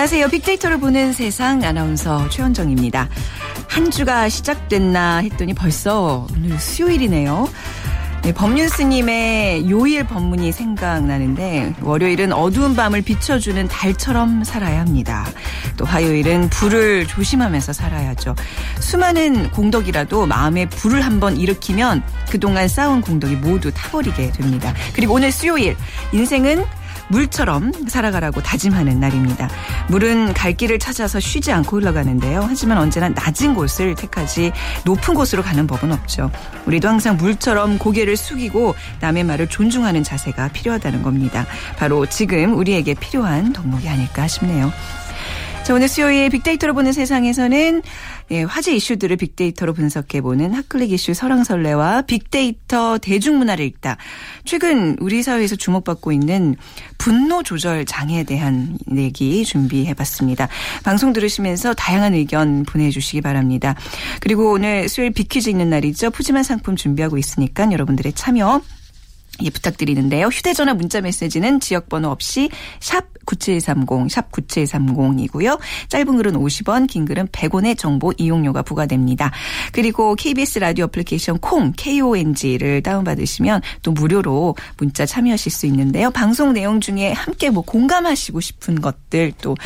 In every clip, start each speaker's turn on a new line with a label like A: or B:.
A: 안녕하세요. 빅데이터를 보는 세상 아나운서 최현정입니다. 한 주가 시작됐나 했더니 벌써 오늘 수요일이네요. 네, 법륜 스님의 요일 법문이 생각나는데 월요일은 어두운 밤을 비춰주는 달처럼 살아야 합니다. 또 화요일은 불을 조심하면서 살아야죠. 수많은 공덕이라도 마음에 불을 한번 일으키면 그동안 쌓은 공덕이 모두 타버리게 됩니다. 그리고 오늘 수요일 인생은 물처럼 살아가라고 다짐하는 날입니다. 물은 갈 길을 찾아서 쉬지 않고 흘러가는데요. 하지만 언제나 낮은 곳을 택하지 높은 곳으로 가는 법은 없죠. 우리도 항상 물처럼 고개를 숙이고 남의 말을 존중하는 자세가 필요하다는 겁니다. 바로 지금 우리에게 필요한 덕목이 아닐까 싶네요. 자, 오늘 수요일 빅데이터로 보는 세상에서는 예, 화제 이슈들을 빅데이터로 분석해보는 핫클릭 이슈 설왕설래와 빅데이터 대중문화를 읽다. 최근 우리 사회에서 주목받고 있는 분노 조절 장애에 대한 얘기 준비해봤습니다. 방송 들으시면서 다양한 의견 보내주시기 바랍니다. 그리고 오늘 수요일 빅퀴즈 있는 날이죠. 푸짐한 상품 준비하고 있으니까 여러분들의 참여 예, 부탁드리는데요. 휴대전화 문자 메시지는 지역번호 없이 샵 9730, 샵 9730이고요. 짧은 글은 50원, 긴 글은 100원의 정보 이용료가 부과됩니다. 그리고 KBS 라디오 애플리케이션 콩, KONG를 다운받으시면 또 무료로 문자 참여하실 수 있는데요. 방송 내용 중에 함께 뭐 공감하시고 싶은 것들 또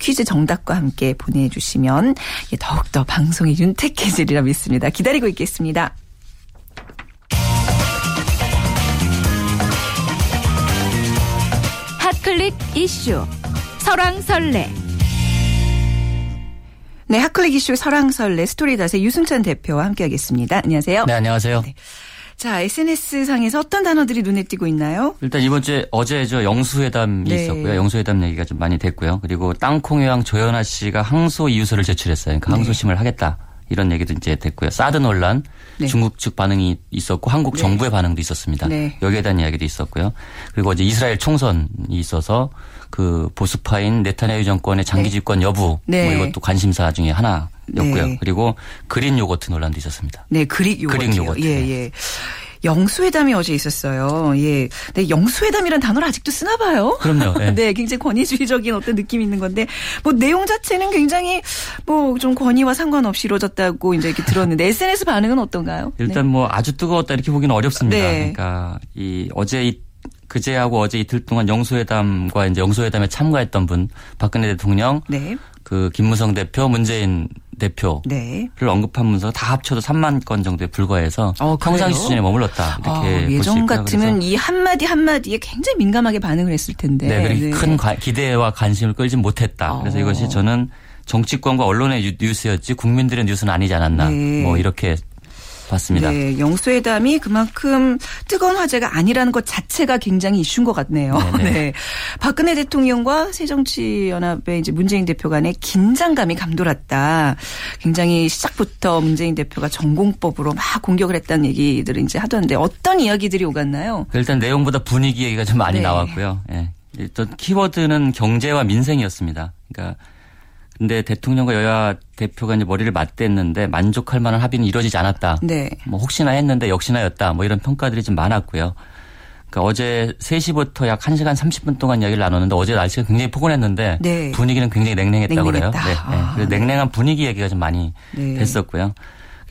A: 퀴즈 정답과 함께 보내주시면 예, 더욱더 방송이 윤택해지리라 믿습니다. 기다리고 있겠습니다.
B: 핫클릭 이슈 설왕설래
A: 네, 핫클릭 이슈 설왕설래 스토리닷의 유승찬 대표와 함께하겠습니다. 안녕하세요.
C: 네, 안녕하세요. 네.
A: 자, SNS상에서 어떤 단어들이 눈에 띄고 있나요?
C: 일단 이번 주에 어제 저 영수회담이 네. 있었고요. 영수회담 얘기가 좀 많이 됐고요. 그리고 땅콩회왕 조연아 씨가 항소 이유서를 제출했어요. 그러니까 항소심을 네. 하겠다. 이런 얘기도 이제 됐고요. 사드 논란, 네. 중국 측 반응이 있었고 한국 네. 정부의 반응도 있었습니다. 네. 여기에 대한 이야기도 있었고요. 그리고 이제 이스라엘 총선이 있어서 그 보수파인 네타냐후 정권의 장기 네. 집권 여부 네. 뭐 이것도 관심사 중에 하나였고요. 네. 그리고 그린 요거트 논란도 있었습니다.
A: 네, 그릭 요거트. 그릭 요거트. 예, 예. 영수회담이 어제 있었어요. 예. 네, 영수회담이란 단어를 아직도 쓰나 봐요.
C: 그럼요. 네.
A: 네, 굉장히 권위주의적인 어떤 느낌이 있는 건데 뭐 내용 자체는 굉장히 뭐 좀 권위와 상관없이 이루어졌다고 이제 이렇게 들었는데 SNS 반응은 어떤가요?
C: 일단 네. 뭐 아주 뜨거웠다 이렇게 보기는 어렵습니다. 네. 그러니까 이 어제 이 그제하고 어제 이틀 동안 영수회담과 이제 영수회담에 참가했던 분 박근혜 대통령 네. 그 김무성 대표, 문재인 대표를 네. 언급하면서 다 합쳐도 3만 건 정도에 불과해서 어, 평상시 수준에 머물렀다 이렇게
A: 아, 예전 같으면 이 한마디 한마디에 굉장히 민감하게 반응을 했을 텐데
C: 네, 그렇게 네. 큰 기대와 관심을 끌지 못했다. 그래서 어. 이것이 저는 정치권과 언론의 뉴스였지 국민들의 뉴스는 아니지 않았나 네. 뭐 이렇게 봤습니다. 네,
A: 영수회담이 그만큼 뜨거운 화제가 아니라는 것 자체가 굉장히 이슈인 것 같네요. 네네. 네. 박근혜 대통령과 새정치연합의 이제 문재인 대표 간의 긴장감이 감돌았다. 굉장히 시작부터 문재인 대표가 전공법으로 막 공격을 했다는 얘기들을 이제 하던데 어떤 이야기들이 오갔나요?
C: 일단 내용보다 분위기 얘기가 좀 많이 네. 나왔고요. 예. 일단 키워드는 경제와 민생이었습니다. 그러니까 근데 대통령과 여야 대표가 이제 머리를 맞댔는데 만족할 만한 합의는 이루어지지 않았다. 네. 뭐 혹시나 했는데 역시나였다. 뭐 이런 평가들이 좀 많았고요. 그러니까 어제 3시부터 약 1시간 30분 동안 이야기를 나눴는데 어제 날씨가 굉장히 포근했는데 네. 분위기는 굉장히 냉랭했다고 그래요. 네. 네. 아. 네. 냉랭한 분위기 얘기가 좀 많이 네. 됐었고요.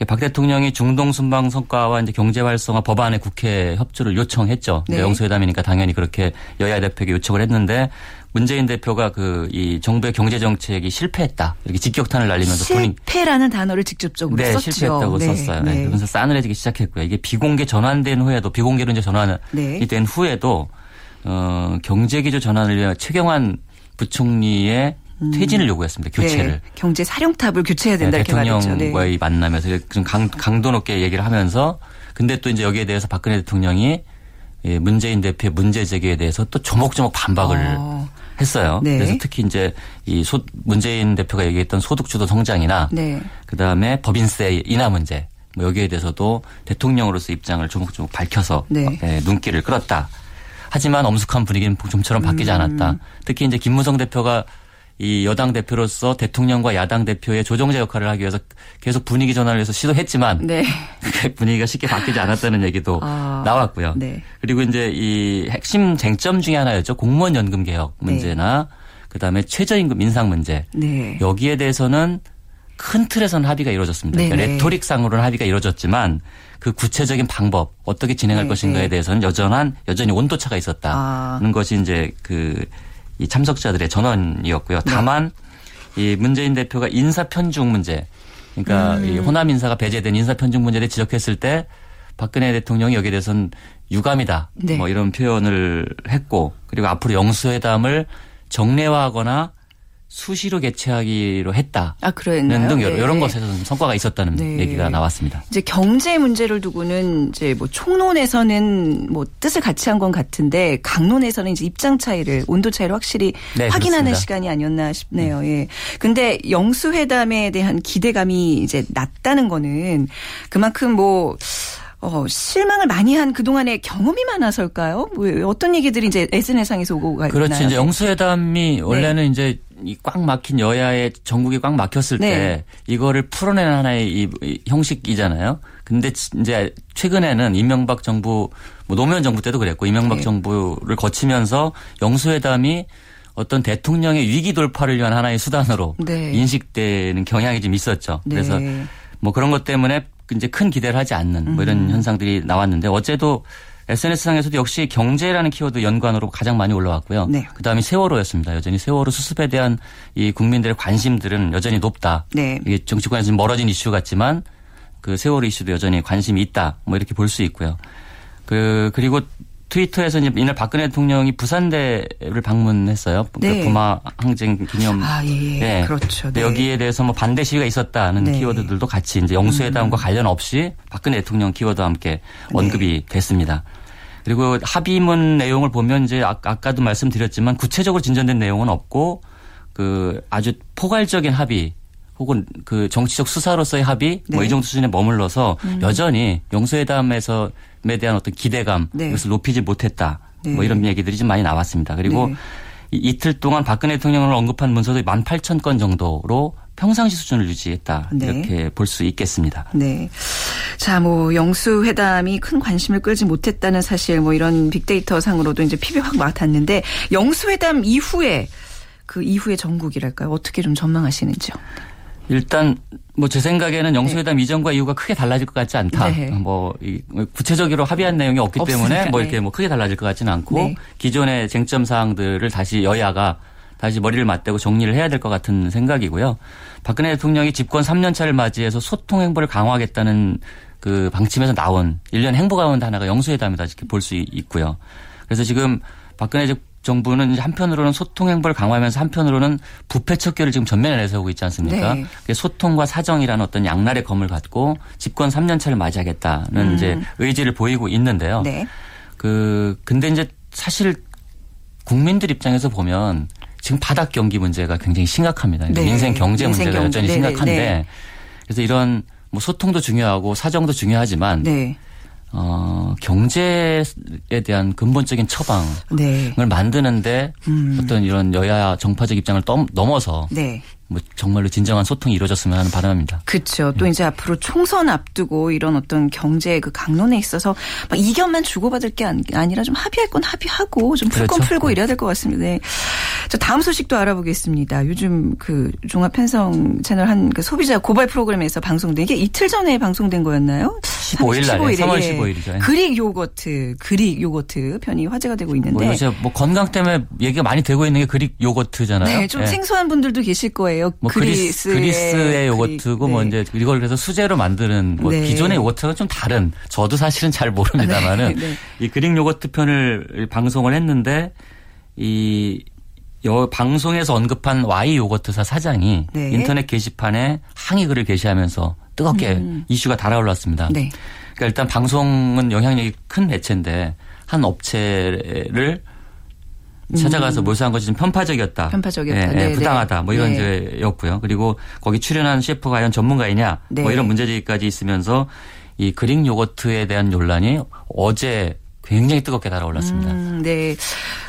C: 박 대통령이 중동 순방 성과와 이제 경제 활성화 법안의 국회 협조를 요청했죠. 네. 영수회담이니까 당연히 그렇게 여야 대표에게 요청을 했는데 문재인 대표가 그 이 정부의 경제 정책이 실패했다 이렇게 직격탄을 날리면서
A: 실패라는 단어를 직접적으로
C: 네,
A: 썼죠.
C: 실패했다고 네, 썼어요. 네. 그러면서 싸늘해지기 시작했고요. 이게 비공개 전환된 후에도 비공개로 이제 전환이 네. 된 후에도 어 경제기조 전환을 위한 최경환 부총리의 음. 퇴진을 요구했습니다. 교체를. 네.
A: 경제 사령탑을 교체해야 된다 네,
C: 대통령과의 네. 만남에서 좀 강, 강도 높게 얘기를 하면서 근데 또 이제 여기에 대해서 박근혜 대통령이 예, 문재인 대표의 문제 제기에 대해서 또 조목조목 반박을 어. 했어요. 네. 그래서 특히 이제 이 소, 문재인 대표가 얘기했던 소득주도 성장이나 네. 그다음에 법인세 인하 문제 뭐 여기에 대해서도 대통령으로서 입장을 조목조목 밝혀서 네. 예, 눈길을 끌었다. 하지만 엄숙한 분위기는 좀처럼 바뀌지 음. 않았다. 특히 이제 김무성 대표가 이 여당 대표로서 대통령과 야당 대표의 조정자 역할을 하기 위해서 계속 분위기 전환을 위해서 시도했지만 네. 분위기가 쉽게 바뀌지 않았다는 얘기도 아, 나왔고요. 네. 그리고 이제 이 핵심 쟁점 중에 하나였죠. 공무원 연금 개혁 문제나 네. 그다음에 최저임금 인상 문제.
A: 네.
C: 여기에 대해서는 큰 틀에서는 합의가 이루어졌습니다. 그러니까
A: 네네.
C: 레토릭상으로는 합의가 이루어졌지만 그 구체적인 방법 어떻게 진행할
A: 네,
C: 것인가에
A: 네.
C: 대해서는 여전한 여전히 온도차가 있었다는
A: 아.
C: 것이 이제 그 이 참석자들의 전언이었고요.
A: 네.
C: 다만 이 문재인 대표가 인사 편중 문제 그러니까
A: 음.
C: 이 호남 인사가 배제된 인사 편중 문제를 지적했을 때 박근혜 대통령이 여기에 대해서는 유감이다.
A: 네.
C: 뭐 이런 표현을 했고 그리고 앞으로 영수회담을 정례화하거나 수시로 개최하기로 했다.
A: 아, 그랬나요?
C: 등
A: 네.
C: 이런 것에서 좀 성과가 있었다는
A: 네.
C: 얘기가 나왔습니다.
A: 이제 경제 문제를 두고는 이제 뭐 총론에서는 뭐 뜻을 같이 한 건 같은데 강론에서는 이제 입장 차이를 온도 차이를 확실히
C: 네,
A: 확인하는
C: 그렇습니다.
A: 시간이 아니었나 싶네요. 예. 근데 영수 회담에 대한 기대감이 이제 낮다는 거는 그만큼 뭐 어, 실망을 많이 한 그동안의 경험이 많아서일까요? 뭐 어떤 얘기들이 이제 SNS상에서 오고 가나요?
C: 그렇지. 이제 영수회담이 원래는 이제 이 꽉 막힌 여야의 전국이 꽉 막혔을
A: 네.
C: 때 이거를 풀어내는 하나의 이, 이 형식이잖아요. 근데 지- 이제 최근에는 이명박 정부 뭐 노무현 정부 때도 그랬고 이명박
A: 네.
C: 정부를 거치면서 영수회담이 어떤 대통령의 위기 돌파를 위한 하나의 수단으로
A: 네.
C: 인식되는 경향이 좀 있었죠.
A: 네.
C: 그래서 뭐 그런 것 때문에 이제 큰 기대를 하지 않는 뭐
A: 음.
C: 이런 현상들이 나왔는데 어제도 SNS상에서도 역시 경제라는 키워드 연관으로 가장 많이 올라왔고요.
A: 네.
C: 그다음에 세월호였습니다. 여전히 세월호 수습에 대한 이 국민들의 관심들은 여전히 높다.
A: 네.
C: 이게 정치권에서 좀 멀어진 이슈 같지만 그 세월호 이슈도 여전히 관심이 있다. 뭐 이렇게 볼 수 있고요. 그 그리고 트위터에서 이제 이날 박근혜 대통령이 부산대를 방문했어요. 그
A: 네.
C: 부마 항쟁 기념
A: 아, 예.
C: 네.
A: 그렇죠. 네.
C: 여기에 대해서 뭐 반대 시위가 있었다는
A: 네. 음.
C: 키워드들도 같이 이제 영수회담과 관련 없이 박근혜 대통령 키워드와 함께 언급이 됐습니다. 그리고 합의문 내용을 보면 이제 아- 아까도 말씀드렸지만 구체적으로 진전된 내용은 없고 그 아주 포괄적인 합의 혹은 그 정치적 수사로서의 합의 뭐
A: 네.
C: 이 정도 수준에 머물러서 여전히 영수회담에서 에 대한 어떤 기대감
A: 네.
C: 이것을 높이지 못했다.
A: 네.
C: 뭐 이런 얘기들이 좀 많이 나왔습니다. 그리고
A: 네.
C: 이- 이틀 동안 박근혜 대통령을 언급한 문서도 18,000건 정도로 평상시 수준을 유지했다.
A: 네.
C: 이렇게 볼 수 있겠습니다.
A: 네. 자, 뭐 영수 회담이 큰 관심을 끌지 못했다는 사실 뭐 이런 빅데이터 상으로도 이제 피비 확 맡았는데 영수 회담 이후에 그 이후의 전국이랄까요? 어떻게 좀 전망하시는지요?
C: 일단 뭐 제 생각에는 영수회담 이전과 이후가 크게 달라질 것 같지 않다.
A: 네.
C: 뭐 이- 구체적으로 합의한 내용이 없기
A: 없으니까,
C: 때문에 뭐
A: 네.
C: 이렇게 뭐 크게 달라질 것 같지는 않고
A: 네.
C: 기존의 쟁점 사항들을 다시 여야가 다시 머리를 맞대고 정리를 해야 될 것 같은 생각이고요. 박근혜 대통령이 집권 3년 차를 맞이해서 소통 행보를 강화하겠다는 그 방침에서 나온 일련 행보 가운데 하나가 영수회담이다 이렇게 볼 수 있고요. 그래서 지금 박근혜 정부는 한편으로는 소통 행보를 강화하면서 한편으로는 부패 척결을 지금 전면에 내세우고 있지 않습니까?
A: 네.
C: 소통과 사정이라는 어떤 양날의 검을 갖고 집권 3년 차를 맞이하겠다는 이제 의지를 보이고 있는데요.
A: 음. 네.
C: 그 근데 이제 사실 국민들 입장에서 보면 지금 바닥 경기 문제가 굉장히 심각합니다.
A: 네.
C: 민생 경제
A: 민생
C: 문제가
A: 경제.
C: 여전히
A: 네네.
C: 심각한데
A: 네.
C: 그래서 이런 뭐 소통도 중요하고 사정도 중요하지만
A: 네.
C: 어 경제에 대한 근본적인 처방을
A: 네.
C: 만드는데
A: 음.
C: 어떤 이런 여야 정파적 입장을 넘- 넘어서
A: 네.
C: 뭐 정말로 진정한 소통이 이루어졌으면 하는 바람입니다.
A: 그렇죠.
C: 네.
A: 또 이제 앞으로 총선 앞두고 이런 어떤 경제 그 강론에 있어서 막 이견만 주고받을 게 아니- 아니라 좀 합의할 건 합의하고 좀 풀건
C: 그렇죠.
A: 풀고 이래야 될 것 같습니다. 네. 자, 다음 소식도 알아보겠습니다. 요즘 그 종합 편성 채널 한 그 소비자 고발 프로그램에서 방송된 이게 이틀 전에 방송된 거였나요?
C: 15일 날에
A: 15일 에,
C: 3월
A: 예.
C: 15일이죠.
A: 그릭 요거트, 그릭 요거트 편이 화제가 되고
C: 뭐
A: 있는데
C: 요새 뭐 건강 때문에 얘기가 많이 되고 있는 게 그릭 요거트잖아요.
A: 네, 좀
C: 예.
A: 생소한 분들도 계실 거예요.
C: 뭐 그리스,
A: 그리스의,
C: 그리스의 요거트고 뭐
A: 네.
C: 이제 이걸 그래서 수제로 만드는 뭐
A: 네.
C: 기존의 요거트가 좀 다른 저도 사실은 잘 모릅니다만은
A: 네, 네.
C: 이 그릭 요거트 편을 방송을 했는데 이 여, 방송에서 언급한 Y 요거트사 사장이
A: 네.
C: 인터넷 게시판에 항의 글을 게시하면서 뜨겁게 이슈가 달아올랐습니다.
A: 음. 네.
C: 그러니까 일단 방송은 영향력이 큰 매체인데 한 업체를 찾아가서 묘사한 것이 좀 편파적이었다.
A: 음. 편파적이었다.
C: 예, 예,
A: 네,
C: 부당하다. 뭐 이런
A: 네.
C: 이제였고요. 그리고 거기 출연한 셰프가 과연 전문가이냐.
A: 네.
C: 뭐 이런 문제제기까지 있으면서 이 그릭 요거트에 대한 논란이 어제 굉장히 뜨겁게 달아올랐습니다.
A: 음, 네.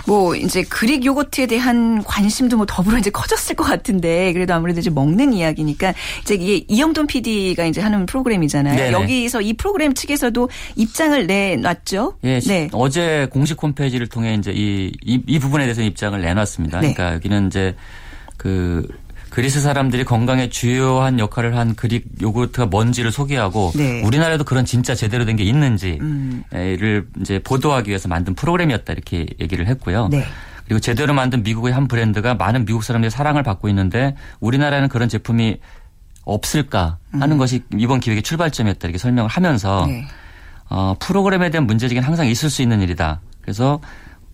A: 뭐 이제 그릭 요거트에 대한 관심도 뭐 더불어 이제 커졌을 것 같은데 그래도 아무래도 이제 먹는 이야기니까 이제 이게 이영돈 PD가 이제 하는 프로그램이잖아요.
C: 네네.
A: 여기서 이 프로그램 측에서도 입장을 내놨죠.
C: 예,
A: 네.
C: 어제 공식 홈페이지를 통해 이제 이, 이, 이 부분에 대해서 입장을 내놨습니다.
A: 네.
C: 그러니까 여기는 이제 그 그리스 사람들이 건강에 주요한 역할을 한 그릭 요구르트가 뭔지를 소개하고
A: 네.
C: 우리나라에도 그런 진짜 제대로 된 게 있는지를
A: 음.
C: 이제 보도하기 위해서 만든 프로그램이었다 이렇게 얘기를 했고요.
A: 네.
C: 그리고 제대로 만든 미국의 한 브랜드가 많은 미국 사람들의 사랑을 받고 있는데 우리나라에는 그런 제품이 없을까 하는 것이 이번 기획의 출발점이었다 이렇게 설명을 하면서
A: 음. 네.
C: 어, 프로그램에 대한 문제제기는 항상 있을 수 있는 일이다. 그래서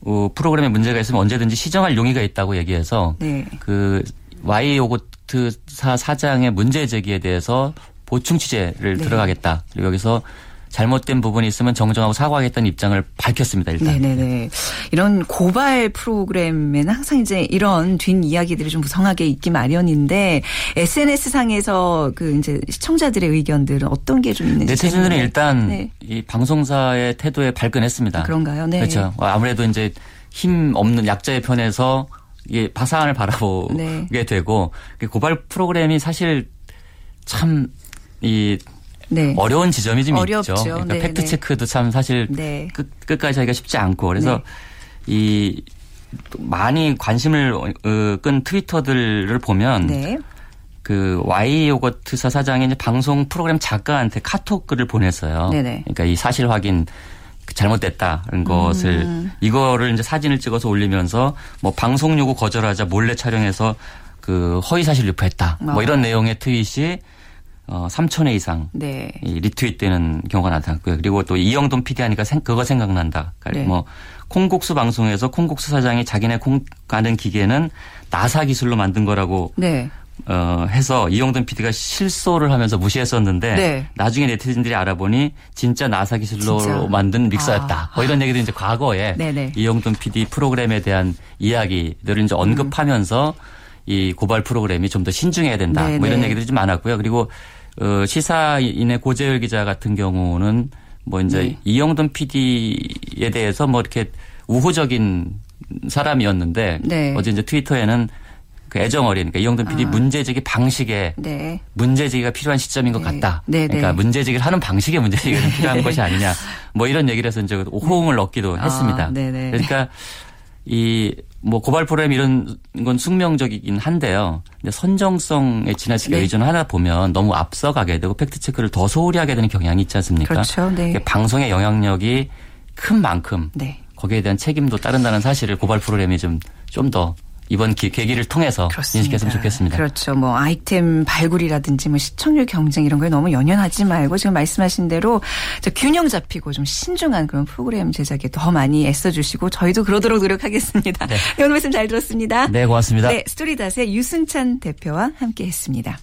C: 어, 프로그램에 문제가 있으면 언제든지 시정할 용의가 있다고 얘기해서
A: 네.
C: 그 Y 요거트사 사장의 문제 제기에 대해서 보충 취재를
A: 네.
C: 들어가겠다. 그리고 여기서 잘못된 부분이 있으면 정정하고 사과하겠다는 입장을 밝혔습니다. 일단.
A: 네네네. 이런 고발 프로그램에는 항상 이제 이런 뒷 이야기들이 좀 무성하게 있기 마련인데 SNS 상에서 그 이제 시청자들의 의견들은 어떤 게 좀 있는지.
C: 네티즌들은. 일단
A: 네.
C: 이 방송사의 태도에 발끈했습니다.
A: 그런가요? 네.
C: 그렇죠. 아무래도 이제 힘 없는 약자의 편에서 이게 바사안을 바라보게
A: 네.
C: 되고 그 고발 프로그램이 사실 참이
A: 네.
C: 어려운 지점이 좀
A: 어렵죠.
C: 있죠. 그러니까
A: 네,
C: 팩트
A: 네.
C: 체크도 참 사실
A: 네.
C: 끝, 끝까지 하기가 쉽지 않고 그래서
A: 네.
C: 이 많이 관심을 어, 끈 트위터들을 보면
A: 네.
C: 그 Y 요거트사 사장이 이제 방송 프로그램 작가한테 카톡 글을 보냈어요.
A: 네네.
C: 그러니까 이 사실 확인 잘못됐다는 것을
A: 음.
C: 이거를 이제 사진을 찍어서 올리면서 뭐 방송 요구 거절하자 몰래 촬영해서 그 허위 사실 유포했다.
A: 아.
C: 뭐 이런 내용의 트윗이 어 3천 회 이상
A: 네.
C: 이 리트윗되는 경우가 나타났고요. 그리고 또 이영돈 PD 하니까 생- 그거 생각난다. 그러니까
A: 네.
C: 뭐 콩국수 방송에서 콩국수 사장이 자기네 콩 가는 기계는 나사 기술로 만든 거라고
A: 네.
C: 어 해서 이영돈 PD가 실소를 하면서 무시했었는데
A: 네.
C: 나중에 네티즌들이 알아보니 진짜 나사 기술로
A: 진짜.
C: 만든 믹서였다.
A: 아.
C: 뭐 이런 얘기도 이제 과거에
A: 네네.
C: 이영돈 PD 프로그램에 대한 이야기들을 이제 언급하면서 이 고발 프로그램이 좀 더 신중해야 된다. 뭐 이런
A: 네네.
C: 얘기들이 좀 많았고요. 그리고 어 시사인의 고재열 기자 같은 경우는 뭐 이제
A: 네.
C: 이영돈 PD에 대해서 뭐 이렇게 우호적인 사람이었는데
A: 네.
C: 어제 이제 트위터에는 그 애정 어린 그러니까 이영돈 PD
A: 아.
C: 문제제기 방식에
A: 네.
C: 문제제기가 필요한 시점인 것
A: 네.
C: 같다.
A: 네,
C: 그러니까
A: 네.
C: 문제제기를 하는 방식의 문제제기가 좀 필요한 것이 아니냐. 뭐 이런 얘기를 해서 이제 호응을 얻기도
A: 아,
C: 했습니다.
A: 네네.
C: 그러니까 이 뭐 고발 프로그램 이런 건 숙명적이긴 한데요. 근데 선정성에 지나치게
A: 네.
C: 의존하다 보면 너무 앞서가게 되고 팩트 체크를 더 소홀히 하게 되는 경향이 있지 않습니까?
A: 그렇죠. 네.
C: 방송의 영향력이 큰 만큼
A: 네.
C: 거기에 대한 책임도 따른다는 사실을 고발 프로그램이 좀 좀 더 이번 기, 계기를 통해서
A: 그렇습니다.
C: 인식했으면 좋겠습니다.
A: 그렇죠. 뭐 아이템 발굴이라든지 뭐 시청률 경쟁 이런 거에 너무 연연하지 말고 지금 말씀하신 대로 저 균형 잡히고 좀 신중한 그런 프로그램 제작에 더 많이 애써주시고 저희도 그러도록 노력하겠습니다.
C: 네.
A: 네, 오늘 말씀 잘 들었습니다.
C: 네, 고맙습니다.
A: 네, 스토리닷의 유순찬 대표와 함께했습니다.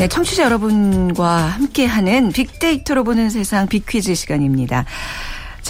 A: 네, 청취자 여러분과 함께하는 빅데이터로 보는 세상 빅퀴즈 시간입니다.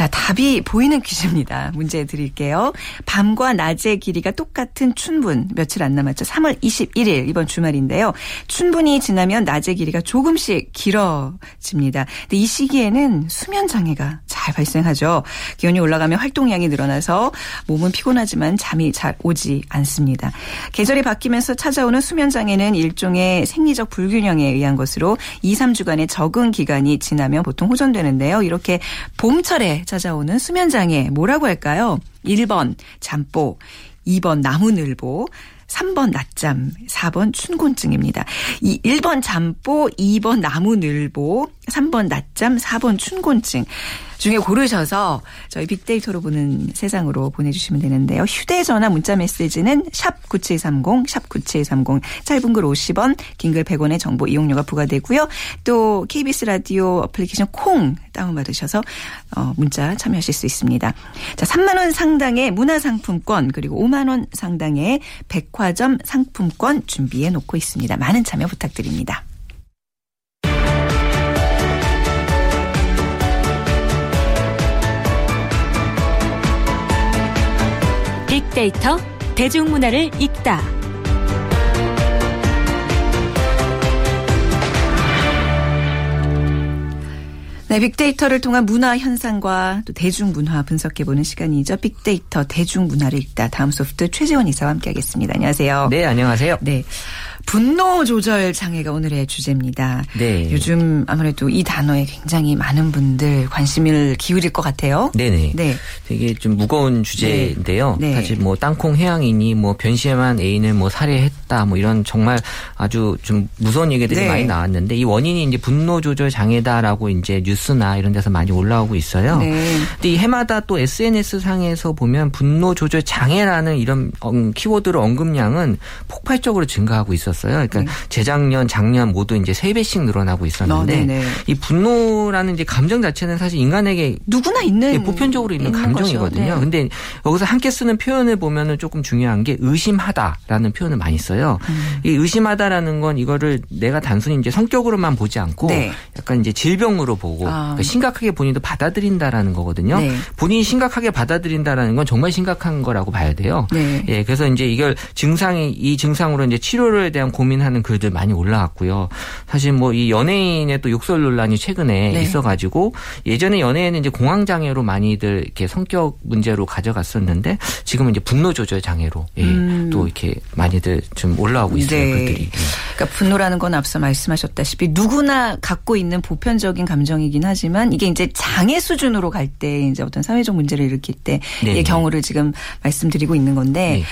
A: 자, 답이 보이는 퀴즈입니다. 문제 드릴게요. 밤과 낮의 길이가 똑같은 춘분. 며칠 안 남았죠. 3월 21일 이번 주말인데요. 춘분이 지나면 낮의 길이가 조금씩 길어집니다. 근데 이 시기에는 수면 장애가 잘 발생하죠. 기온이 올라가면 활동량이 늘어나서 몸은 피곤하지만 잠이 잘 오지 않습니다. 계절이 바뀌면서 찾아오는 수면 장애는 일종의 생리적 불균형에 의한 것으로 2, 3주간의 적응 기간이 지나면 보통 호전되는데요. 이렇게 봄철에 찾아오는 수면 장애 뭐라고 할까요? 1번 잠보, 2번 나무늘보, 3번 낮잠, 4번 춘곤증입니다. 이 1번 잠보, 2번 나무늘보, 3번 낮잠, 4번 춘곤증 중에 고르셔서 저희 빅데이터로 보는 세상으로 보내주시면 되는데요. 휴대전화 문자 메시지는 샵 9730, 샵 9730, 짧은 글 50원, 긴 글 100원의 정보 이용료가 부과되고요. 또 KBS 라디오 어플리케이션 콩 다운받으셔서 어, 문자 참여하실 수 있습니다. 자, 3만 원 상당의 문화상품권 그리고 5만 원 상당의 백화점 상품권 준비해 놓고 있습니다. 많은 참여 부탁드립니다.
B: 빅데이터 대중문화를 읽다.
A: 네, 빅데이터를 통한 문화 현상과 또 대중문화 분석해보는 시간이죠. 빅데이터 대중문화를 읽다. 다음 소프트 최재원 이사와 함께하겠습니다. 안녕하세요.
D: 네, 안녕하세요.
A: 네. 분노 조절 장애가 오늘의 주제입니다.
D: 네.
A: 요즘 아무래도 이 단어에 굉장히 많은 분들 관심을 기울일 것 같아요.
D: 네네.
A: 네.
D: 되게 좀 무거운 주제인데요.
A: 네.
D: 사실 뭐 땅콩 해양이니 뭐 변심한 애인을 뭐 살해했다 뭐 이런 정말 아주 좀 무서운 얘기들이
A: 네.
D: 많이 나왔는데 이 원인이 이제 분노 조절 장애다라고 이제 뉴스나 이런 데서 많이 올라오고 있어요.
A: 네.
D: 근데 이 해마다 또 SNS 상에서 보면 분노 조절 장애라는 이런 음, 키워드로 언급량은 폭발적으로 증가하고 있 었어요. 그러니까 재작년, 작년 모두 이제 세 배씩 늘어나고 있었는데
A: 네. 어.
D: 이 분노라는 이제 감정 자체는 사실 인간에게
A: 누구나 있는
D: 예, 보편적으로 있는,
A: 있는
D: 감정이거든요.
A: 거죠. 네.
D: 근데 여기서 함께 쓰는 표현을 보면은 조금 중요한 게 의심하다라는 표현을 많이 써요.
A: 음.
D: 이 의심하다라는 건 이거를 내가 단순히 이제 성격으로만 보지 않고
A: 네.
D: 약간 이제 질병으로 보고
A: 아.
D: 그러니까 심각하게 본인도 받아들인다라는 거거든요.
A: 네.
D: 본인이 심각하게 받아들인다라는 건 정말 심각한 거라고 봐야 돼요.
A: 네.
D: 예, 그래서 이제 이걸 증상이 이 증상으로 이제 치료에 대한 고민하는 글들 많이 올라왔고요. 사실 뭐 이 연예인의 또 욕설 논란이 최근에
A: 네.
D: 있어가지고 예전에 연예인은 이제 공황 장애로 많이들 이렇게 성격 문제로 가져갔었는데 지금은 이제 분노 조절 장애로 예,
A: 음.
D: 또 이렇게 많이들 좀 올라오고 있어요.
A: 네.
D: 글들이. 예.
A: 그러니까 분노라는 건 앞서 말씀하셨다시피 누구나 갖고 있는 보편적인 감정이긴 하지만 이게 이제 장애 수준으로 갈 때 이제 어떤 사회적 문제를 일으킬 때의
D: 네.
A: 경우를 지금 말씀드리고 있는 건데
D: 네.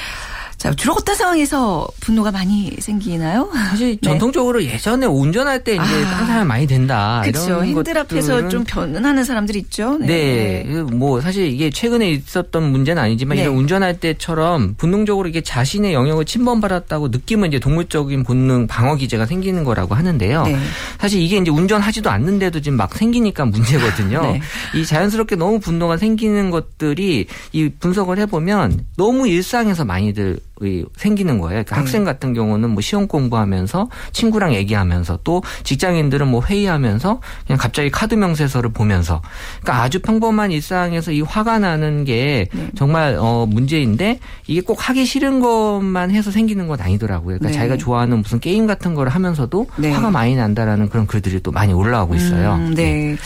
A: 자 주로 어떤 상황에서 분노가 많이 생기나요?
D: 사실
A: 네.
D: 전통적으로 예전에 운전할 때 이제
A: 아.
D: 다른 사람 많이 된다.
A: 그렇죠.
D: 이런
A: 핸들 앞에서 좀 변하는 사람들 있죠.
D: 네. 뭐 사실 이게 최근에 있었던 문제는 아니지만
A: 네.
D: 이런 운전할 때처럼 본능적으로 이게 자신의 영역을 침범받았다고 느끼면 이제 동물적인 본능 방어 기제가 생기는 거라고 하는데요.
A: 네.
D: 사실 이게 이제 운전하지도 않는데도 지금 막 생기니까 문제거든요.
A: 네.
D: 이 자연스럽게 너무 분노가 생기는 것들이 이 분석을 해보면 너무 일상에서 많이들 이 생기는 거예요. 그러니까
A: 네.
D: 학생 같은 경우는 뭐 시험 공부하면서 친구랑 얘기하면서 또 직장인들은 뭐 회의하면서 그냥 갑자기 카드 명세서를 보면서 그러니까 아주 평범한 일상에서 이 화가 나는 게
A: 네.
D: 정말 어 문제인데 이게 꼭 하기 싫은 것만 해서 생기는 건 아니더라고요. 그러니까
A: 네.
D: 자기가 좋아하는 무슨 게임 같은 거를 하면서도
A: 네.
D: 화가 많이 난다라는 그런 글들이 또 많이 올라오고 있어요.
A: 음, 네.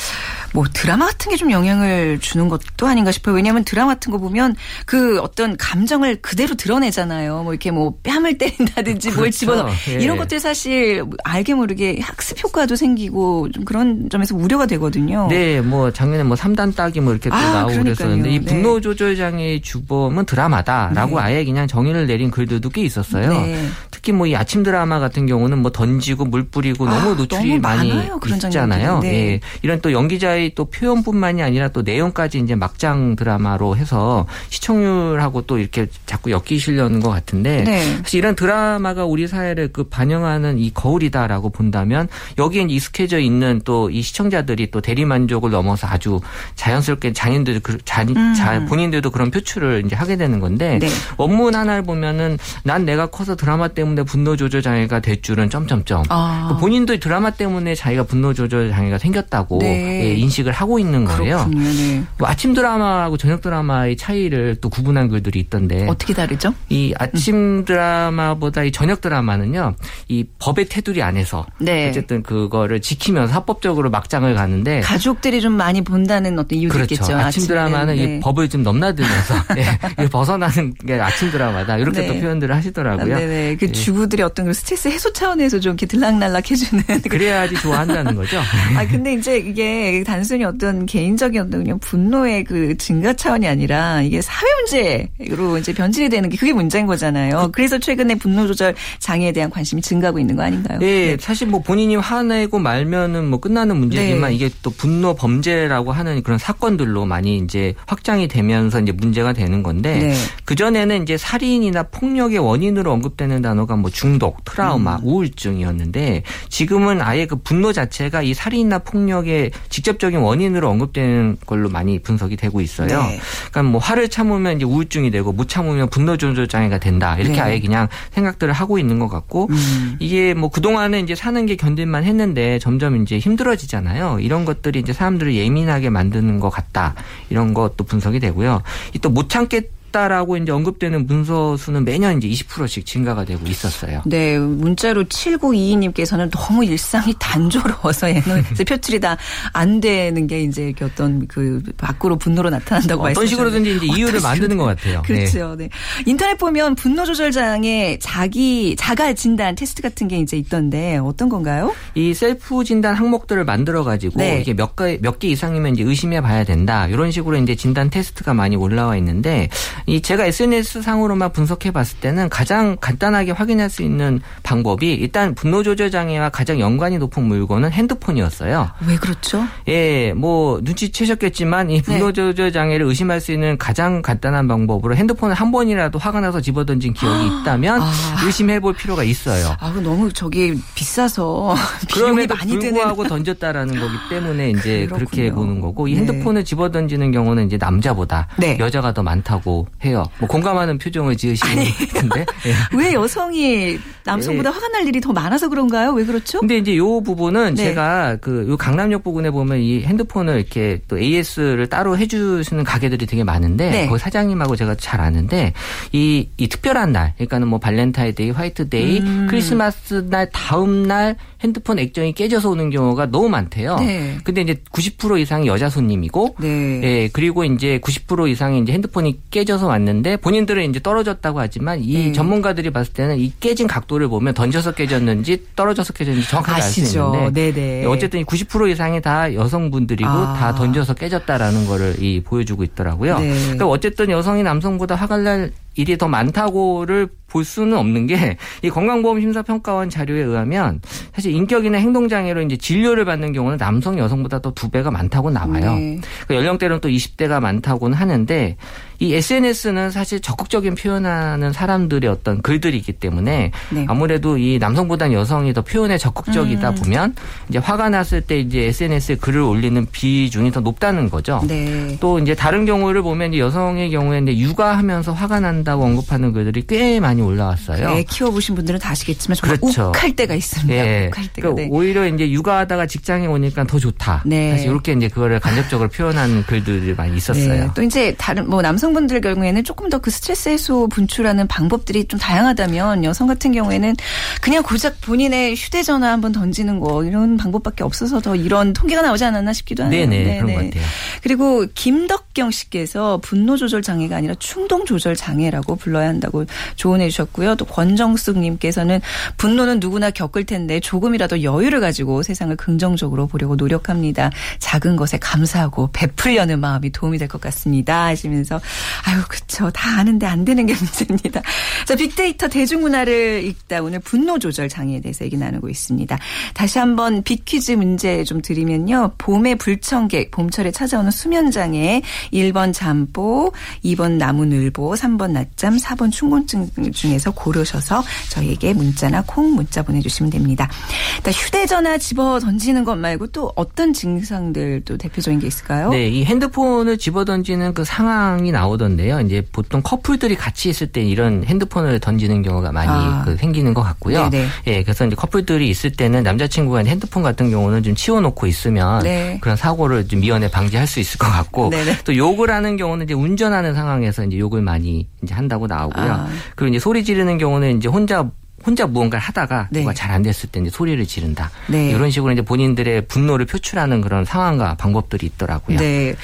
A: 뭐 드라마 같은 게 좀 영향을 주는 것도 아닌가 싶어요. 왜냐하면 드라마 같은 거 보면 그 어떤 감정을 그대로 드러내잖아요. 뭐 이렇게 뭐 뺨을 때린다든지 뭘
D: 그렇죠.
A: 집어넣어
D: 예.
A: 이런 것들 사실 알게 모르게 학습 효과도 생기고 좀 그런 점에서 우려가 되거든요.
D: 네, 뭐 작년에 뭐 3단 따기 뭐 이렇게 또
A: 아,
D: 나오고
A: 그러니까요.
D: 그랬었는데 이
A: 네.
D: 분노 조절 장애의 주범은 드라마다라고
A: 네.
D: 아예 그냥 정의를 내린 글들도 꽤 있었어요.
A: 네.
D: 특히 뭐 이 아침 드라마 같은 경우는 뭐 던지고 물 뿌리고
A: 아,
D: 너무 노출이
A: 너무
D: 많이 있잖아요.
A: 네.
D: 예. 이런 또 연기자의 또 표현뿐만이 아니라 또 내용까지 이제 막장 드라마로 해서 시청률하고 또 이렇게 자꾸 엮이시려는 것 같은데
A: 네.
D: 사실 이런 드라마가 우리 사회를 그 반영하는 이 거울이다라고 본다면 여기에 익숙해져 있는 또 이 시청자들이 또 대리 만족을 넘어서 아주 자연스럽게 장인들 그 자,
A: 음.
D: 자 본인들도 그런 표출을 이제 하게 되는 건데
A: 네.
D: 원문 하나를 보면은 난 내가 커서 드라마 때문에 분노 조절 장애가 될 줄은 점점점.
A: 아.
D: 그 본인도 드라마 때문에 자기가 분노 조절 장애가 생겼다고
A: 네.
D: 예, 인식을 하고 있는 거예요.
A: 네.
D: 뭐 아침 드라마하고 저녁 드라마의 차이를 또 구분한 글들이 있던데
A: 어떻게 다르죠?
D: 이 아침 드라마보다 이 저녁 드라마는요 이 법의 테두리 안에서
A: 네.
D: 어쨌든 그거를 지키면서 합법적으로 막장을 가는데
A: 가족들이 좀 많이 본다는 어떤 이유도
D: 그렇죠.
A: 있겠죠.
D: 아침 드라마는
A: 네.
D: 이 법을 좀 넘나들면서 예, 벗어나는 게 아침 드라마다 이렇게
A: 네.
D: 또 표현들을 하시더라고요.
A: 네네. 그
D: 예.
A: 주부들의 어떤 그 스트레스 해소 차원에서 좀 이렇게 들락날락 해주는.
D: 그래야지 좋아한다는 거죠.
A: 아, 근데 이제 이게 단순히 어떤 개인적인 어떤 그냥 분노의 그 증가 차원이 아니라 이게 사회 문제로 이제 변질이 되는 게 그게 문제인 거잖아요. 그래서 최근에 분노 조절 장애에 대한 관심이 증가하고 있는 거 아닌가요?
D: 네, 사실 뭐 본인이 화내고 말면은 뭐 끝나는 문제지만
A: 네.
D: 이게 또 분노 범죄라고 하는 그런 사건들로 많이 이제 확장이 되면서 이제 문제가 되는 건데
A: 네.
D: 그 전에는 이제 살인이나 폭력의 원인으로 언급되는 단어가 뭐 중독, 트라우마,
A: 음.
D: 우울증이었는데 지금은 아예 그 분노 자체가 이 살인이나 폭력의 직접적인 원인으로 언급되는 걸로 많이 분석이 되고 있어요.
A: 네.
D: 그러니까 뭐 화를 참으면 이제 우울증이 되고 못 참으면 분노 조절 장애가 된다. 이렇게
A: 네.
D: 아예 그냥 생각들을 하고 있는 것 같고
A: 음.
D: 이게 뭐 그동안은 이제 사는 게 견딜만 했는데 점점 이제 힘들어지잖아요. 이런 것들이 이제 사람들을 예민하게 만드는 것 같다. 이런 것도 분석이 되고요. 이또못 참겠 없다라고 이제 언급되는 문서 수는 매년 이제 20%씩 증가가 되고 있었어요.
A: 네, 문자로 7922님께서는 너무 일상이 단조로워서 에너지 표출이 다 안 되는 게 이제 어떤 그 밖으로 분노로 나타난다고
D: 어떤 식으로든지 이제 이유를 만드는 것 같아요.
A: 그렇죠. 네. 인터넷 보면 분노 조절 장애 자기 자가 진단 테스트 같은 게 이제 있던데 어떤 건가요?
D: 이 셀프 진단 항목들을 만들어 가지고
A: 네.
D: 이게 몇 개 몇 개 이상이면 이제 의심해 봐야 된다. 이런 식으로 이제 진단 테스트가 많이 올라와 있는데 이 제가 SNS 상으로만 분석해 봤을 때는 가장 간단하게 확인할 수 있는 방법이 일단 분노 조절 장애와 가장 연관이 높은 물건은 핸드폰이었어요.
A: 왜 그렇죠?
D: 예, 뭐 눈치채셨겠지만 이 분노
A: 네.
D: 조절 장애를 의심할 수 있는 가장 간단한 방법으로 핸드폰을 한 번이라도 화가 나서 집어던진 기억이 있다면
A: 아.
D: 의심해 볼 필요가 있어요.
A: 아, 그 너무 저기 비싸서 비용이
D: 그럼에도
A: 많이
D: 불구하고 던졌다라는 거기 때문에 이제
A: 그렇군요.
D: 그렇게 보는 거고 이
A: 네.
D: 핸드폰을 집어 던지는 경우는 이제 남자보다
A: 네.
D: 여자가 더 많다고 해요. 뭐 공감하는 표정을 지으시는 것 같은데. 예.
A: 왜 여성이 남성보다 화가 날 일이 더 많아서 그런가요? 왜 그렇죠?
D: 근데 이제 요 부분은
A: 네.
D: 제가 그 요 강남역 부근에 보면 이 핸드폰을 이렇게 또 AS를 따로 해주시는 가게들이 되게 많은데
A: 네.
D: 거기 사장님하고 제가 잘 아는데 이, 이 특별한 날 그러니까는 뭐 발렌타인데이, 화이트데이,
A: 음.
D: 크리스마스 날 다음 날 핸드폰 액정이 깨져서 오는 경우가 너무 많대요.
A: 네.
D: 근데 이제 90% 이상이 여자 손님이고
A: 네.
D: 예, 그리고 이제 90% 이상이 이제 핸드폰이 깨져서 왔는데 본인들은 이제 떨어졌다고 하지만 이
A: 네.
D: 전문가들이 봤을 때는 이 깨진 각도를 보면 던져서 깨졌는지 떨어져서 깨졌는지 정확하게 알 수? 있는데
A: 네네.
D: 어쨌든 이90% 이상이 다 여성분들이고
A: 아.
D: 다 던져서 깨졌다라는 거를 이 보여주고 있더라고요.
A: 네.
D: 그러니까 어쨌든 여성이 남성보다 화가 날 일이 더 많다고를 볼 수는 없는 게 이 건강보험 심사평가원 자료에 의하면 사실 인격이나 행동장애로 이제 진료를 받는 경우는 남성 여성보다 더 두 배가 많다고 나와요.
A: 네.
D: 그 연령대는 또 20대가 많다고는 하는데 이 SNS는 사실 적극적인 표현하는 사람들의 어떤 글들이기 때문에
A: 네.
D: 아무래도 이 남성보다는 여성이 더 표현에 적극적이다
A: 음.
D: 보면 이제 화가 났을 때 이제 SNS에 글을 올리는 비중이 더 높다는 거죠.
A: 네.
D: 또 이제 다른 경우를 보면 여성의 경우에 이제 육아하면서 화가 난다고 언급하는 글들이 꽤 많이 올라왔어요.
A: 애 키워보신 분들은 다 아시겠지만 정말
D: 그렇죠.
A: 욱할 때가 있습니다.
D: 예.
A: 욱할 때가.
D: 그러니까
A: 네.
D: 오히려 이제 육아하다가 직장에 오니까 더 좋다.
A: 네.
D: 사실 이렇게 이제 그거를 간접적으로 표현하는 글들이 많이 있었어요.
A: 네. 또 이제 다른 뭐 남성분들 경우에는 조금 더 그 스트레스 해소 분출하는 방법들이 좀 다양하다면 여성 같은 경우에는 그냥 고작 본인의 휴대전화 한번 던지는 거 이런 방법밖에 없어서 더 이런 통계가 나오지 않았나 싶기도 하네요.
D: 네네, 그런 것 같아요.
A: 그리고 김덕경 씨께서 분노 조절 장애가 아니라 충동 조절 장애라고 불러야 한다고 조언해 주셨고요. 또 권정숙 님께서는 분노는 누구나 겪을 텐데 조금이라도 여유를 가지고 세상을 긍정적으로 보려고 노력합니다. 작은 것에 감사하고 베풀려는 마음이 도움이 될 것 같습니다. 하시면서 아유 그쵸 다 아는데 안 되는 게 문제입니다. 자 빅데이터 대중문화를 읽다 오늘 분노 조절 장애에 대해서 얘기 나누고 있습니다. 다시 한번 빅퀴즈 문제 좀 드리면요. 봄의 불청객 봄철에 찾아오는 수면 장애 1번 잠보 2번 나무늘보 3번 낮잠 4번 충곤증 중에서 고르셔서 저희에게 문자나 콩 문자 보내주시면 됩니다. 일단 휴대전화 집어 던지는 것 말고 또 어떤 증상들 또 대표적인 게 있을까요?
D: 네, 이 핸드폰을 집어 던지는 그 상황이 나오던데요. 이제 보통 커플들이 같이 있을 때 이런 핸드폰을 던지는 경우가 많이
A: 아.
D: 그 생기는 것 같고요.
A: 네네.
D: 예, 그래서 이제 커플들이 있을 때는 남자친구가 핸드폰 같은 경우는 좀 치워놓고 있으면
A: 네.
D: 그런 사고를 좀 미연에 방지할 수 있을 것 같고
A: 네네.
D: 또 욕을 하는 경우는 이제 운전하는 상황에서 이제 욕을 많이 이제 한다고 나오고요.
A: 아.
D: 그리고 이제 소리 지르는 경우는 이제 혼자 혼자 무언가를 하다가
A: 네.
D: 뭐가 잘 안 됐을 때 이제 소리를 지른다.
A: 네.
D: 이런 식으로 이제 본인들의 분노를 표출하는 그런 상황과 방법들이 있더라고요.
A: 네.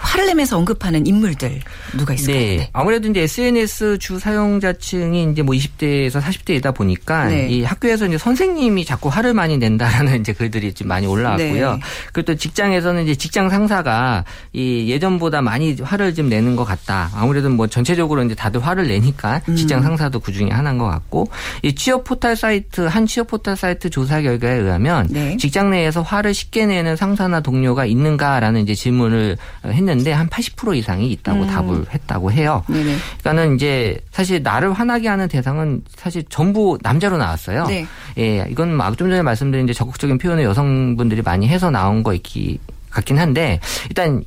A: 화를 내면서 언급하는 인물들 누가 있을까요?
D: 네. 아무래도 이제 SNS 주 사용자층이 이제 뭐 20대에서 40대이다 보니까
A: 네.
D: 이 학교에서 이제 선생님이 자꾸 화를 많이 낸다라는 이제 글들이 좀 많이 올라왔고요.
A: 네.
D: 그리고 또 직장에서는 이제 직장 상사가 이 예전보다 많이 화를 좀 내는 것 같다. 아무래도 뭐 전체적으로 이제 다들 화를 내니까
A: 음.
D: 직장 상사도 그 중에 하나인 것 같고 이 취업 포털 사이트 한 취업 포털 사이트 조사 결과에 의하면
A: 네.
D: 직장 내에서 화를 쉽게 내는 상사나 동료가 있는가라는 이제 질문을 했는데 한 80% 이상이 있다고
A: 음.
D: 답을 했다고 해요.
A: 네네.
D: 그러니까는 이제 사실 나를 화나게 하는 대상은 사실 전부 남자로 나왔어요.
A: 네.
D: 예, 이건 뭐좀 전에 말씀드린 이제 적극적인 표현을 여성분들이 많이 해서 나온 거 있기 같긴 한데 일단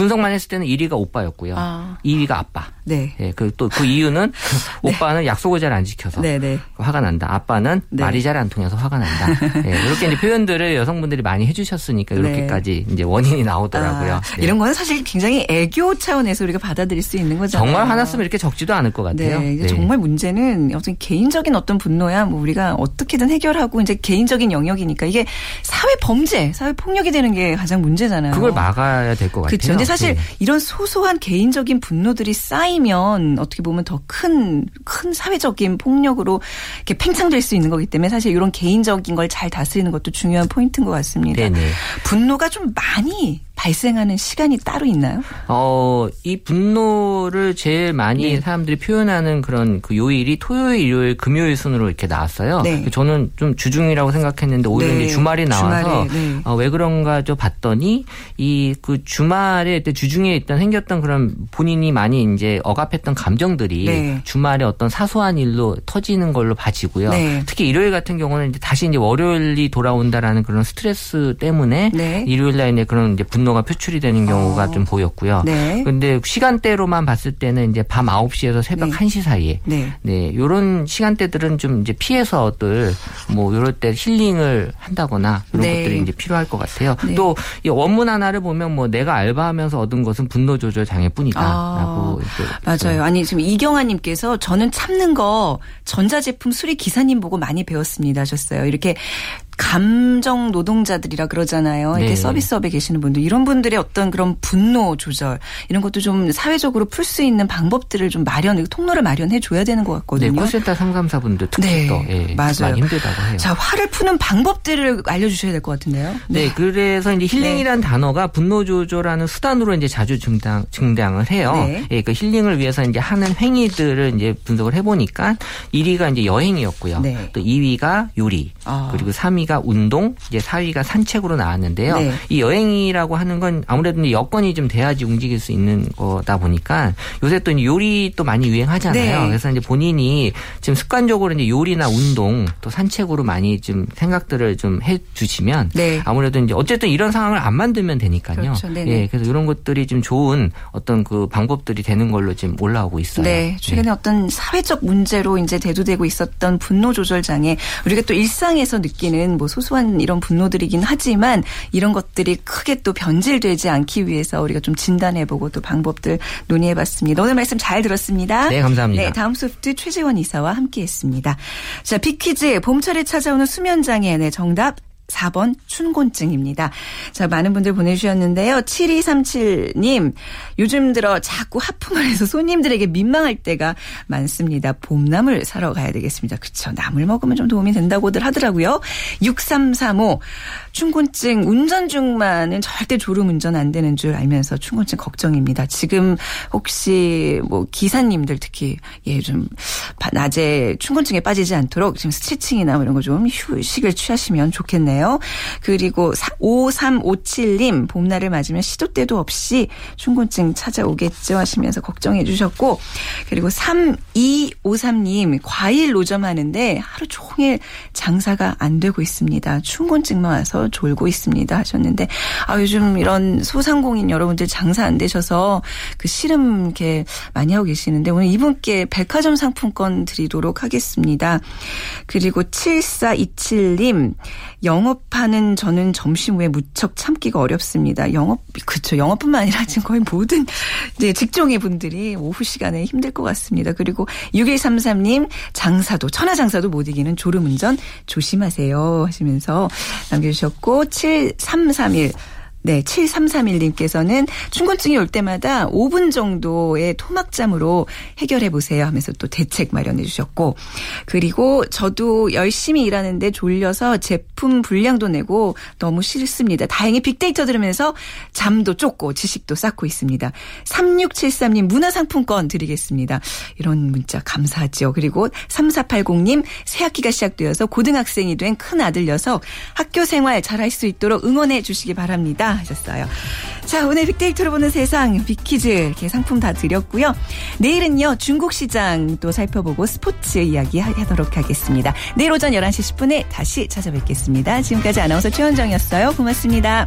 D: 분석만 했을 때는 1위가 오빠였고요.
A: 아.
D: 2위가 아빠.
A: 네.
D: 예, 그또그 이유는 오빠는 약속을 잘 안 지켜서
A: 네, 네.
D: 화가 난다. 아빠는
A: 네.
D: 말이 잘 안 통해서 화가 난다. 예, 이렇게 이제 표현들을 여성분들이 많이 해주셨으니까 이렇게까지 이제 원인이 나오더라고요.
A: 아,
D: 네.
A: 이런 거는 사실 굉장히 애교 차원에서 우리가 받아들일 수 있는 거잖아요.
D: 정말 화났으면 이렇게 적지도 않을 것 같아요.
A: 네,
D: 네.
A: 정말 문제는 어떤 개인적인 어떤 분노야 뭐 우리가 어떻게든 해결하고 이제 개인적인 영역이니까 이게 사회 범죄, 사회 폭력이 되는 게 가장 문제잖아요.
D: 그걸 막아야 될 것 같아요.
A: 그렇죠. 사실
D: 네.
A: 이런 소소한 개인적인 분노들이 쌓이면 어떻게 보면 더큰큰 사회적인 폭력으로 이렇게 팽창될 수 있는 거기 때문에 사실 이런 개인적인 걸 잘 다스리는 것도 중요한 포인트인 것 같습니다.
D: 네네.
A: 분노가 좀 많이 발생하는 시간이 따로 있나요?
D: 어, 이 분노를 제일 많이
A: 네.
D: 사람들이 표현하는 그런 그 요일이 토요일, 일요일, 금요일 순으로 이렇게 나왔어요.
A: 네.
D: 저는 좀 주중이라고 생각했는데 오히려
A: 네.
D: 이제 주말이 나와서
A: 주말에, 네.
D: 어, 왜 그런가 좀 봤더니 이 그 주말에 때 주중에 있던 생겼던 그런 본인이 많이 이제 억압했던 감정들이
A: 네.
D: 주말에 어떤 사소한 일로 터지는 걸로 봐지고요.
A: 네.
D: 특히 일요일 같은 경우는 이제 다시 이제 월요일이 돌아온다라는 그런 스트레스 때문에
A: 네.
D: 일요일 날 이제 그런 이제 분노 가 표출이 되는 경우가
A: 어.
D: 좀 보였고요.
A: 네.
D: 근데 시간대로만 봤을 때는 이제 밤 9시에서 새벽
A: 네.
D: 1시 사이에
A: 네.
D: 네, 요런 시간대들은 좀 이제 피해서들 뭐 요럴 때 힐링을 한다거나 이런
A: 네.
D: 것들이 이제 필요할 것 같아요.
A: 네.
D: 또이 원문 하나를 보면 뭐 내가 알바하면서 얻은 것은 분노 조절 장애뿐이다라고
A: 아, 맞아요. 아니 지금 이경아 님께서 저는 참는 거 전자제품 수리 기사님 보고 많이 배웠습니다 하셨어요. 이렇게 감정 노동자들이라 그러잖아요. 이렇게
D: 네.
A: 서비스업에 계시는 분들 이런 분들의 어떤 그런 분노 조절 이런 것도 좀 사회적으로 풀 수 있는 방법들을 좀 마련 통로를 마련해 줘야 되는 것
D: 네,
A: 같거든요.
D: 콜센터 상담사분들 특히
A: 네,
D: 또 예,
A: 맞아요.
D: 많이 힘들다고 해요.
A: 자 화를 푸는 방법들을 알려주셔야 될 것 같은데요.
D: 네, 그래서 이제 힐링이라는 단어가 분노 조절하는 수단으로 이제 자주 증당, 증당을 해요.
A: 네.
D: 예, 그 힐링을 위해서 이제 하는 행위들을 이제 분석을 해보니까 1위가 이제 여행이었고요.
A: 네.
D: 또 2위가 요리,
A: 아.
D: 그리고 3위가 운동, 이제 4위가 산책으로 나왔는데요.
A: 네.
D: 이 여행이라고 하는 건 아무래도 여건이 좀 돼야지 움직일 수 있는 거다 보니까 요새 또 요리 또 많이 유행하잖아요.
A: 네.
D: 그래서 이제 본인이 지금 습관적으로 이제 요리나 운동 또 산책으로 많이 좀 생각들을 좀 해 주시면
A: 네.
D: 아무래도 이제 어쨌든 이런 상황을 안 만들면 되니까요.
A: 그렇죠. 네네.
D: 예, 그래서 이런 것들이 좀 좋은 어떤 그 방법들이 되는 걸로 지금 올라오고 있어요.
A: 네, 최근에 어떤 사회적 문제로 이제 대두되고 있었던 분노 조절 장애 우리가 또 일상에서 느끼는 뭐 소소한 이런 분노들이긴 하지만 이런 것들이 크게 또 변질되지 않기 위해서 우리가 좀 진단해보고 또 방법들 논의해봤습니다. 오늘 말씀 잘 들었습니다.
D: 네, 감사합니다.
A: 네, 다음 소프트 최재원 이사와 함께했습니다. 자, 빅퀴즈 봄철에 찾아오는 수면 장애 네, 정답. 4번 춘곤증입니다. 자, 많은 분들 보내주셨는데요. 7237님, 요즘 들어 자꾸 하품을 해서 손님들에게 민망할 때가 많습니다. 봄나물 사러 가야 되겠습니다. 그쵸. 나물 먹으면 좀 도움이 된다고들 하더라고요. 6335, 춘곤증 운전 중만은 절대 졸음 운전 안 되는 줄 알면서 춘곤증 걱정입니다. 지금 혹시 뭐 기사님들 특히 예, 좀 낮에 춘곤증에 빠지지 않도록 지금 스트레칭이나 뭐 이런 거 좀 휴식을 취하시면 좋겠네요. 그리고 5357님 봄날을 맞으면 시도 때도 없이 춘곤증 찾아오겠죠 하시면서 걱정해 주셨고 그리고 3253님 과일 노점하는데 하루 종일 장사가 안 되고 있습니다. 춘곤증만 와서 졸고 있습니다 하셨는데 아 요즘 이런 소상공인 여러분들 장사 안 되셔서 그 씨름 이렇게 많이 하고 계시는데 오늘 이분께 백화점 상품권 드리도록 하겠습니다. 그리고 7427님 영업하는 저는 점심 후에 무척 참기가 어렵습니다. 영업 그렇죠. 영업뿐만 아니라 지금 거의 모든 이제 직종의 분들이 오후 시간에 힘들 것 같습니다. 그리고 6133님 장사도 천하 장사도 못 이기는 졸음 운전 조심하세요 하시면서 남겨주셨고 7331 네, 7331님께서는 춘곤증이 올 때마다 5분 정도의 토막잠으로 해결해 보세요 하면서 또 대책 마련해 주셨고 그리고 저도 열심히 일하는데 졸려서 제품 분량도 내고 너무 싫습니다. 다행히 빅데이터 들으면서 잠도 쫓고 지식도 쌓고 있습니다. 3673님 문화상품권 드리겠습니다. 이런 문자 감사하죠. 그리고 3480님 새 학기가 시작되어서 고등학생이 된 큰 아들 녀석 학교 생활 잘할 수 있도록 응원해 주시기 바랍니다. 하셨어요. 자, 오늘 빅데이터로 보는 세상 빅퀴즈 이렇게 상품 다 드렸고요. 내일은요, 중국 시장 또 살펴보고 스포츠 이야기 하도록 하겠습니다. 내일 오전 11시 10분에 다시 찾아뵙겠습니다. 지금까지 아나운서 최원정이었어요. 고맙습니다.